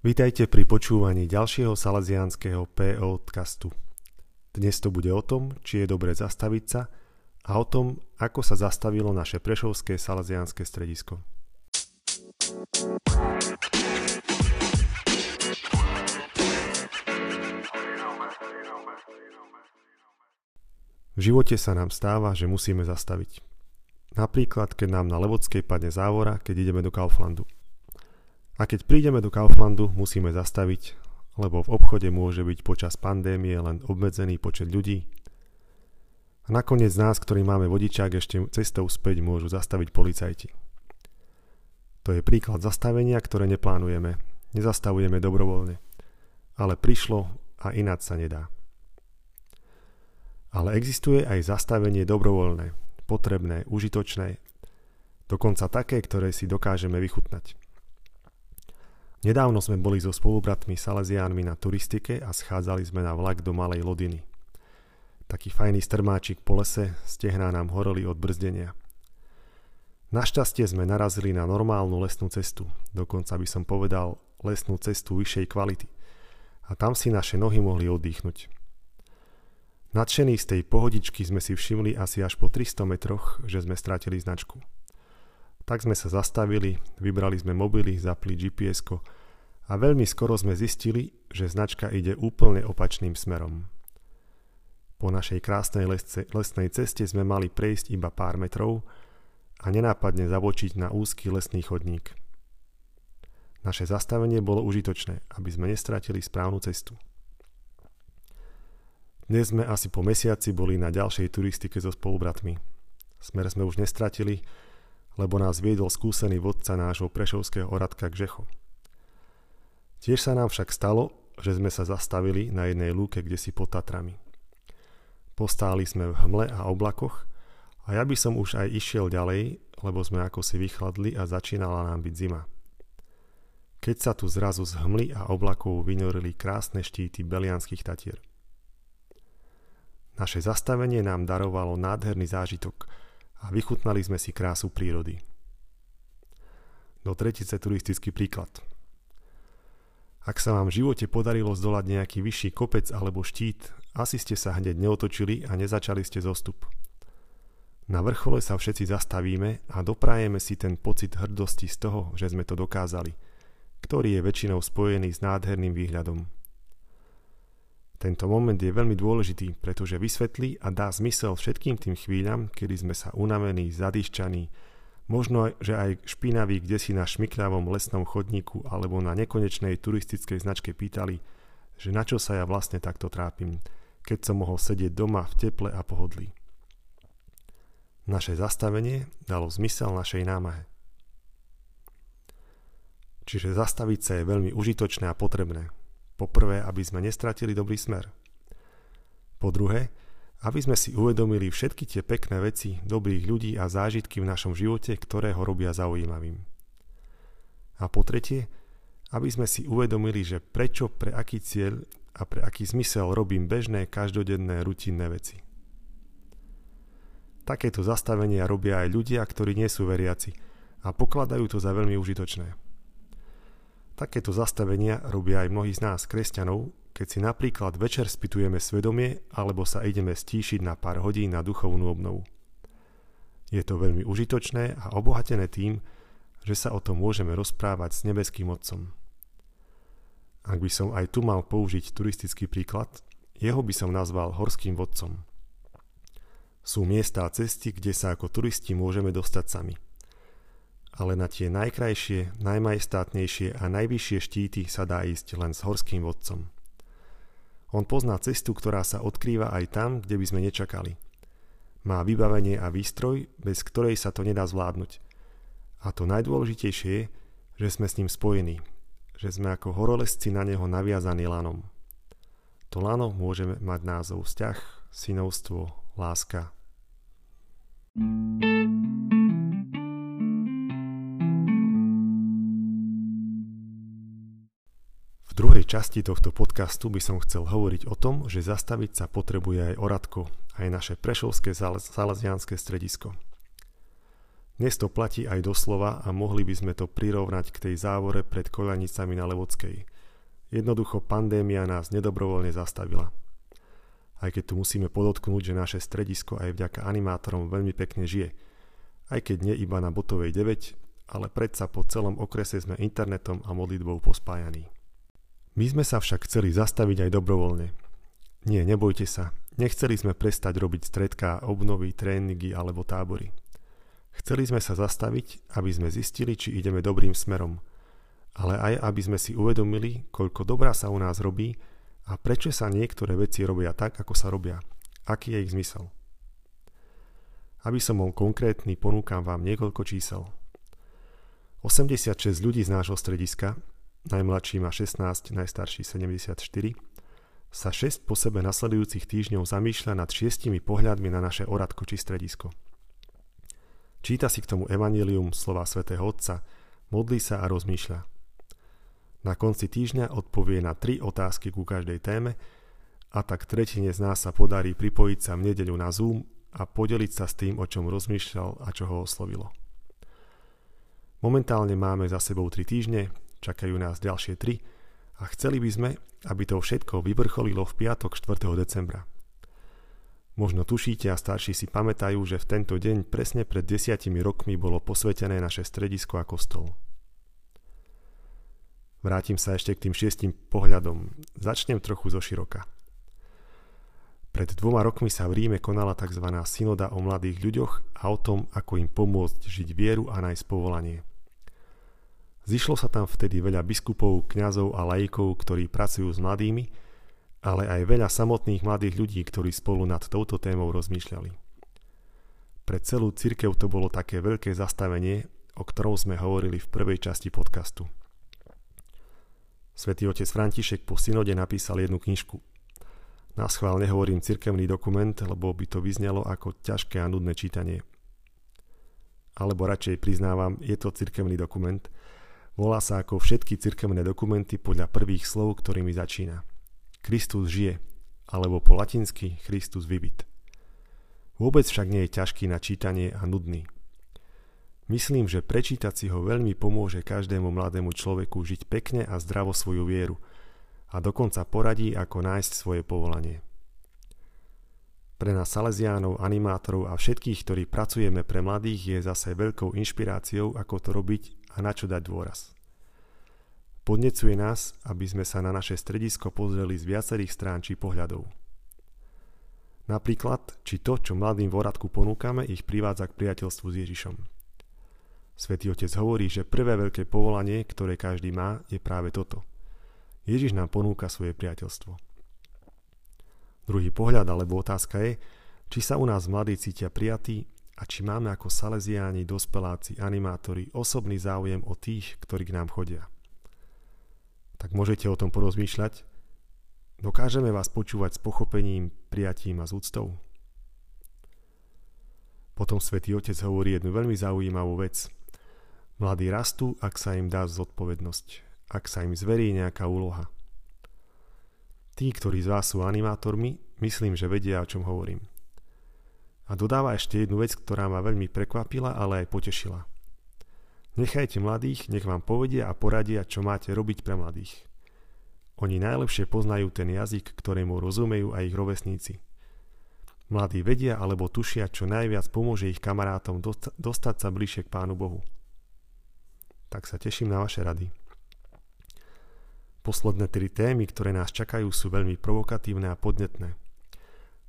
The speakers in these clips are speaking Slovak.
Vítajte pri počúvaní ďalšieho salazianského podcastu. Dnes to bude o tom, či je dobre zastaviť sa a o tom, ako sa zastavilo naše prešovské salazianské stredisko. V živote sa nám stáva, že musíme zastaviť. Napríklad, keď nám na Levodskej padne závora, keď ideme do Kauflandu. A keď prídeme do Kauflandu, musíme zastaviť, lebo v obchode môže byť počas pandémie len obmedzený počet ľudí. A nakoniec nás, ktorí máme vodičák, ešte cestou späť môžu zastaviť policajti. To je príklad zastavenia, ktoré neplánujeme. Nezastavujeme dobrovoľne. Ale prišlo a ináč sa nedá. Ale existuje aj zastavenie dobrovoľné, potrebné, užitočné, dokonca také, ktoré si dokážeme vychutnať. Nedávno sme boli so spolubratmi Salesiánmi na turistike a schádzali sme na vlak do Malej Lodiny. Taký fajný strmáčik po lese, stehná nám horeli od brzdenia. Našťastie sme narazili na normálnu lesnú cestu, dokonca by som povedal lesnú cestu vyššej kvality. A tam si naše nohy mohli oddychnúť. Nadšení z tej pohodičky sme si všimli asi až po 300 metroch, že sme stratili značku. Tak sme sa zastavili, vybrali sme mobily, zapli gps a veľmi skoro sme zistili, že značka ide úplne opačným smerom. Po našej krásnej lesce, lesnej ceste sme mali prejsť iba pár metrov a nenápadne zavočiť na úzky lesný chodník. Naše zastavenie bolo užitočné, aby sme nestratili správnu cestu. Dnes sme asi po mesiaci boli na ďalšej turistike so spolubratmi. Smer sme už nestratili, lebo nás viedol skúsený vodca nášho prešovského oradka Gžecho. Tiež sa nám však stalo, že sme sa zastavili na jednej lúke, kde si pod Tatrami. Postáli sme v hmle a oblakoch a ja by som už aj išiel ďalej, lebo sme ako si vychladli a začínala nám byť zima. Keď sa tu zrazu z hmly a oblakov vynorili krásne štíty Belianských Tatier. Naše zastavenie nám darovalo nádherný zážitok a vychutnali sme si krásu prírody. Do tretice turistický príklad. Ak sa vám v živote podarilo zdolať nejaký vyšší kopec alebo štít, asi ste sa hneď neotočili a nezačali ste zostup. Na vrchole sa všetci zastavíme a doprajeme si ten pocit hrdosti z toho, že sme to dokázali, ktorý je väčšinou spojený s nádherným výhľadom. Tento moment je veľmi dôležitý, pretože vysvetlí a dá zmysel všetkým tým chvíľam, kedy sme sa unavení, zadýšťaní, možno, že aj špinaví kde si na šmikľavom lesnom chodníku alebo na nekonečnej turistickej značke pýtali, že na čo sa ja vlastne takto trápim, keď som mohol sedieť doma v teple a pohodlí. Naše zastavenie dalo zmysel našej námahe. Čiže zastaviť sa je veľmi užitočné a potrebné – Poprvé, aby sme nestratili dobrý smer. Po druhé, aby sme si uvedomili všetky tie pekné veci, dobrých ľudí a zážitky v našom živote, ktoré ho robia zaujímavým. A po tretie, aby sme si uvedomili, že prečo, pre aký cieľ a pre aký zmysel robím bežné, každodenné, rutinné veci. Takéto zastavenia robia aj ľudia, ktorí nie sú veriaci a pokladajú to za veľmi užitočné. Takéto zastavenia robia aj mnohí z nás, kresťanov, keď si napríklad večer spitujeme svedomie alebo sa ideme stíšiť na pár hodín na duchovnú obnovu. Je to veľmi užitočné a obohatené tým, že sa o tom môžeme rozprávať s nebeským Otcom. Ak by som aj tu mal použiť turistický príklad, jeho by som nazval horským vodcom. Sú miesta a cesty, kde sa ako turisti môžeme dostať sami – ale na tie najkrajšie, najmajestátnejšie a najvyššie štíty sa dá ísť len s horským vodcom. On pozná cestu, ktorá sa odkrýva aj tam, kde by sme nečakali. Má vybavenie a výstroj, bez ktorej sa to nedá zvládnuť. A to najdôležitejšie je, že sme s ním spojení, že sme ako horolesci na neho naviazaní lanom. To lano môže mať názov vzťah, synovstvo, láska. thank you druhej časti tohto podcastu by som chcel hovoriť o tom, že zastaviť sa potrebuje aj Oradko, aj naše prešovské salesianské stredisko. Dnes to platí aj doslova a mohli by sme to prirovnať k tej závore pred koľanicami na Levodskej. Jednoducho pandémia nás nedobrovoľne zastavila. Aj keď tu musíme podotknúť, že naše stredisko aj vďaka animátorom veľmi pekne žije. Aj keď nie iba na Botovej 9, ale predsa po celom okrese sme internetom a modlitbou pospájaní. My sme sa však chceli zastaviť aj dobrovoľne. Nie, nebojte sa, nechceli sme prestať robiť stredká, obnovy, tréningy alebo tábory. Chceli sme sa zastaviť, aby sme zistili, či ideme dobrým smerom, ale aj aby sme si uvedomili, koľko dobrá sa u nás robí a prečo sa niektoré veci robia tak, ako sa robia. Aký je ich zmysel? Aby som bol konkrétny, ponúkam vám niekoľko čísel. 86 ľudí z nášho strediska, najmladší má 16, najstarší 74, sa 6 po sebe nasledujúcich týždňov zamýšľa nad šiestimi pohľadmi na naše oradko či stredisko. Číta si k tomu evanílium slova svätého Otca, modlí sa a rozmýšľa. Na konci týždňa odpovie na tri otázky ku každej téme a tak tretine z nás sa podarí pripojiť sa v nedeľu na Zoom a podeliť sa s tým, o čom rozmýšľal a čo ho oslovilo. Momentálne máme za sebou 3 týždne, čakajú nás ďalšie 3 a chceli by sme, aby to všetko vyvrcholilo v piatok 4. decembra. Možno tušíte a starší si pamätajú, že v tento deň presne pred desiatimi rokmi bolo posvetené naše stredisko a kostol. Vrátim sa ešte k tým šiestim pohľadom. Začnem trochu zo široka. Pred dvoma rokmi sa v Ríme konala tzv. synoda o mladých ľuďoch a o tom, ako im pomôcť žiť vieru a nájsť povolanie. Zišlo sa tam vtedy veľa biskupov, kňazov a laikov, ktorí pracujú s mladými ale aj veľa samotných mladých ľudí, ktorí spolu nad touto témou rozmýšľali. Pre celú cirkev to bolo také veľké zastavenie, o ktorom sme hovorili v prvej časti podcastu. Svetý otec František po synode napísal jednu knižku. Na schvál nehovorím cirkevný dokument, lebo by to vyznelo ako ťažké a nudné čítanie. Alebo radšej priznávam, je to cirkevný dokument. Volá sa ako všetky cirkevné dokumenty podľa prvých slov, ktorými začína. Kristus žije, alebo po latinsky Christus vivit. Vôbec však nie je ťažký na čítanie a nudný. Myslím, že prečítať si ho veľmi pomôže každému mladému človeku žiť pekne a zdravo svoju vieru a dokonca poradí, ako nájsť svoje povolanie. Pre nás Salesiánov, animátorov a všetkých, ktorí pracujeme pre mladých, je zase veľkou inšpiráciou, ako to robiť a na čo dať dôraz. Podnecuje nás, aby sme sa na naše stredisko pozreli z viacerých strán či pohľadov. Napríklad, či to, čo mladým v oradku ponúkame, ich privádza k priateľstvu s Ježišom. Svetý Otec hovorí, že prvé veľké povolanie, ktoré každý má, je práve toto. Ježiš nám ponúka svoje priateľstvo. Druhý pohľad alebo otázka je, či sa u nás mladí cítia prijatí a či máme ako saleziáni, dospeláci, animátori osobný záujem o tých, ktorí k nám chodia tak môžete o tom porozmýšľať. Dokážeme vás počúvať s pochopením, prijatím a z úctou? Potom svätý Otec hovorí jednu veľmi zaujímavú vec. Mladí rastú, ak sa im dá zodpovednosť, ak sa im zverí nejaká úloha. Tí, ktorí z vás sú animátormi, myslím, že vedia, o čom hovorím. A dodáva ešte jednu vec, ktorá ma veľmi prekvapila, ale aj potešila. Nechajte mladých, nech vám povedia a poradia, čo máte robiť pre mladých. Oni najlepšie poznajú ten jazyk, ktorému rozumejú aj ich rovesníci. Mladí vedia alebo tušia, čo najviac pomôže ich kamarátom dostať sa bližšie k Pánu Bohu. Tak sa teším na vaše rady. Posledné tri témy, ktoré nás čakajú, sú veľmi provokatívne a podnetné.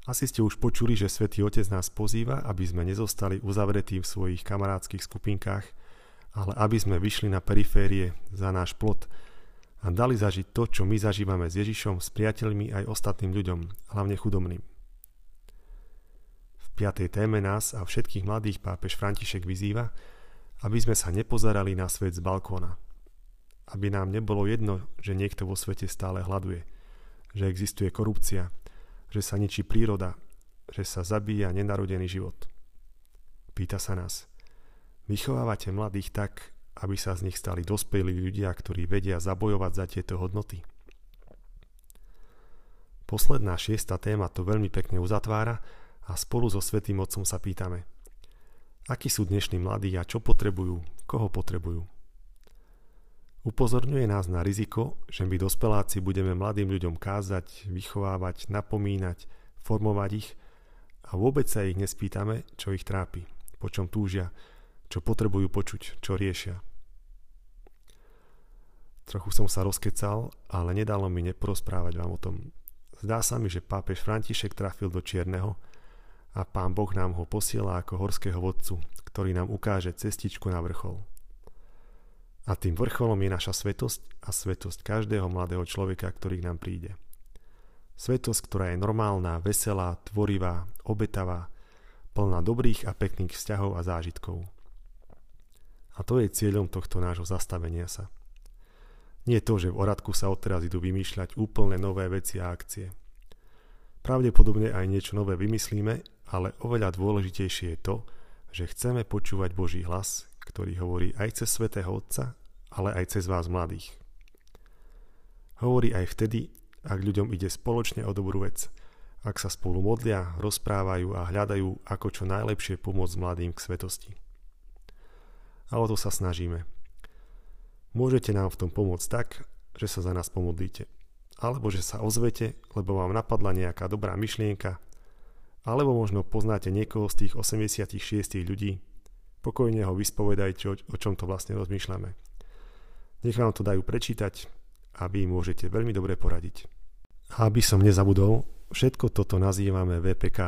Asi ste už počuli, že Svetý Otec nás pozýva, aby sme nezostali uzavretí v svojich kamarátskych skupinkách ale aby sme vyšli na periférie za náš plot a dali zažiť to, čo my zažívame s Ježišom, s priateľmi aj ostatným ľuďom, hlavne chudobným. V piatej téme nás a všetkých mladých pápež František vyzýva, aby sme sa nepozerali na svet z balkóna. Aby nám nebolo jedno, že niekto vo svete stále hľaduje, že existuje korupcia, že sa ničí príroda, že sa zabíja nenarodený život. Pýta sa nás – Vychovávate mladých tak, aby sa z nich stali dospelí ľudia, ktorí vedia zabojovať za tieto hodnoty. Posledná šiesta téma to veľmi pekne uzatvára a spolu so Svetým Otcom sa pýtame. akí sú dnešní mladí a čo potrebujú, koho potrebujú. Upozorňuje nás na riziko, že my dospeláci budeme mladým ľuďom kázať, vychovávať, napomínať, formovať ich a vôbec sa ich nespýtame, čo ich trápi, po čom túžia, čo potrebujú počuť, čo riešia. Trochu som sa rozkecal, ale nedalo mi neporozprávať vám o tom. Zdá sa mi, že pápež František trafil do Čierneho a pán Boh nám ho posiela ako horského vodcu, ktorý nám ukáže cestičku na vrchol. A tým vrcholom je naša svetosť a svetosť každého mladého človeka, ktorý k nám príde. Svetosť, ktorá je normálna, veselá, tvorivá, obetavá, plná dobrých a pekných vzťahov a zážitkov. A to je cieľom tohto nášho zastavenia sa. Nie to, že v oradku sa odteraz idú vymýšľať úplne nové veci a akcie. Pravdepodobne aj niečo nové vymyslíme, ale oveľa dôležitejšie je to, že chceme počúvať Boží hlas, ktorý hovorí aj cez Svetého Otca, ale aj cez vás mladých. Hovorí aj vtedy, ak ľuďom ide spoločne o dobrú vec, ak sa spolu modlia, rozprávajú a hľadajú, ako čo najlepšie pomôcť mladým k svetosti. A o to sa snažíme. Môžete nám v tom pomôcť tak, že sa za nás pomodlíte. Alebo že sa ozvete, lebo vám napadla nejaká dobrá myšlienka, alebo možno poznáte niekoho z tých 86 ľudí, Pokojne ho vyspovedajte, o, čom to vlastne rozmýšľame. Nech vám to dajú prečítať a vy môžete veľmi dobre poradiť. Aby som nezabudol, všetko toto nazývame VPK.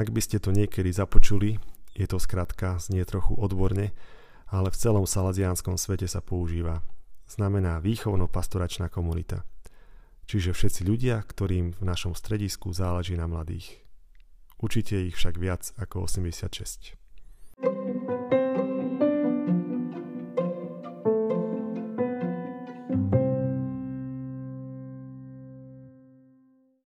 Ak by ste to niekedy započuli, je to skratka, znie trochu odborne, ale v celom salazianskom svete sa používa. Znamená výchovno-pastoračná komunita. Čiže všetci ľudia, ktorým v našom stredisku záleží na mladých. Učite ich však viac ako 86.